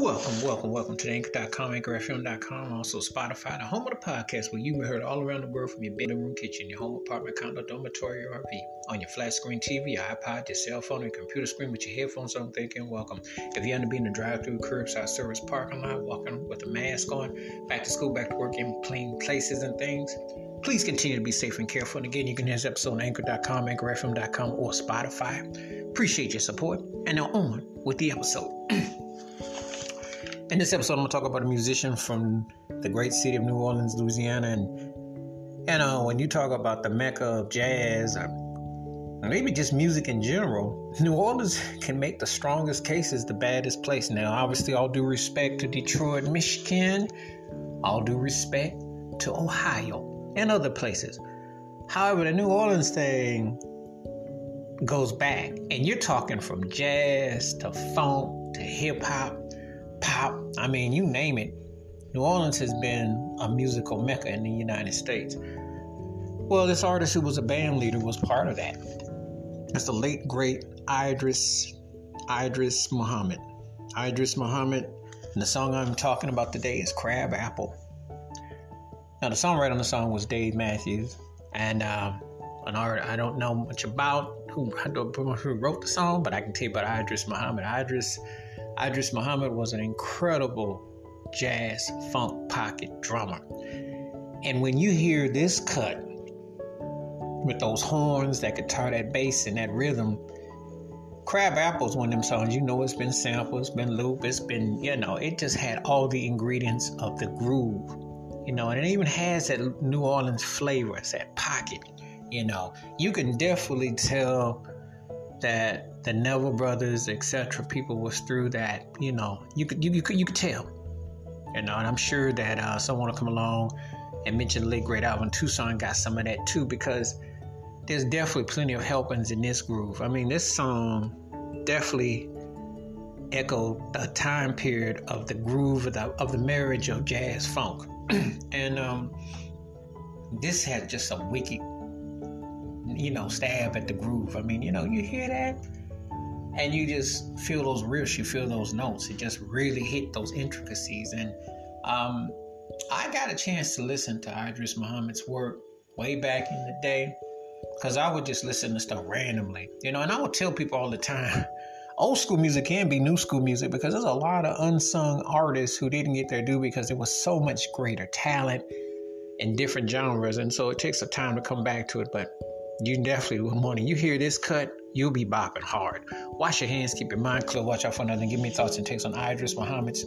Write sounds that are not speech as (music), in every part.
Welcome, welcome, welcome to the anchor.com, anchorfm.com, also Spotify, the home of the podcast where you be heard all around the world from your bedroom, kitchen, your home, apartment, condo, dormitory, or RV, on your flat screen TV, your iPod, your cell phone, your computer screen with your headphones on, thank you welcome. If you end up being a drive-through, curbside service, parking lot, walking with a mask on, back to school, back to work, in clean places and things, please continue to be safe and careful. And again, you can hear this episode on anchor.com, anchorfm.com, or Spotify. Appreciate your support. And now on with the episode. (clears throat) In this episode, I'm gonna talk about a musician from the great city of New Orleans, Louisiana, and you know when you talk about the mecca of jazz, or maybe just music in general, New Orleans can make the strongest cases the baddest place. Now, obviously, all due respect to Detroit, Michigan, all due respect to Ohio and other places. However, the New Orleans thing goes back, and you're talking from jazz to funk to hip hop pop, I mean, you name it. New Orleans has been a musical mecca in the United States. Well, this artist who was a band leader was part of that. That's the late great Idris Idris Muhammad. Idris Muhammad, and the song I'm talking about today is Crab Apple. Now, the songwriter on the song was Dave Matthews, and um, an art I don't know much about who, who wrote the song, but I can tell you about Idris Muhammad. Idris Idris Muhammad was an incredible jazz funk pocket drummer. And when you hear this cut with those horns, that guitar, that bass, and that rhythm, Crab Apple's one of them songs, you know, it's been sampled, it's been loop, it's been, you know, it just had all the ingredients of the groove, you know, and it even has that New Orleans flavor, it's that pocket, you know. You can definitely tell that the Neville brothers, etc., people was through that. You know, you could you, you could you could tell. You know, and I'm sure that uh, someone will come along and mention the late great Allen Toussaint got some of that too, because there's definitely plenty of helpings in this groove. I mean, this song definitely echoed a time period of the groove of the, of the marriage of jazz funk, (clears throat) and um, this had just a wicked you know, stab at the groove. I mean, you know, you hear that and you just feel those riffs, you feel those notes. It just really hit those intricacies. And um, I got a chance to listen to Idris Muhammad's work way back in the day because I would just listen to stuff randomly, you know, and I would tell people all the time. (laughs) Old school music can be new school music because there's a lot of unsung artists who didn't get their due because there was so much greater talent in different genres. And so it takes a time to come back to it. But you definitely will morning you hear this cut, you'll be bopping hard. Wash your hands, keep your mind clear, watch out for nothing. Give me thoughts and takes on Idris Muhammad's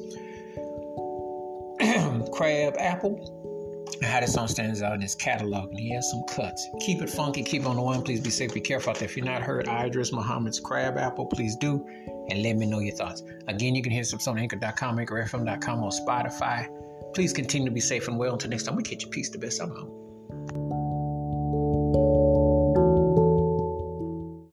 (clears throat) Crab Apple. And how this song stands out in his catalog, and he has some cuts. Keep it funky, keep on the one. Please be safe, be careful out there. If you're not heard Idris Muhammad's Crab Apple, please do, and let me know your thoughts. Again, you can hear some on anchor.com, anchorfm.com, or Spotify. Please continue to be safe and well. Until next time, we catch you. Peace, the best. I'm out.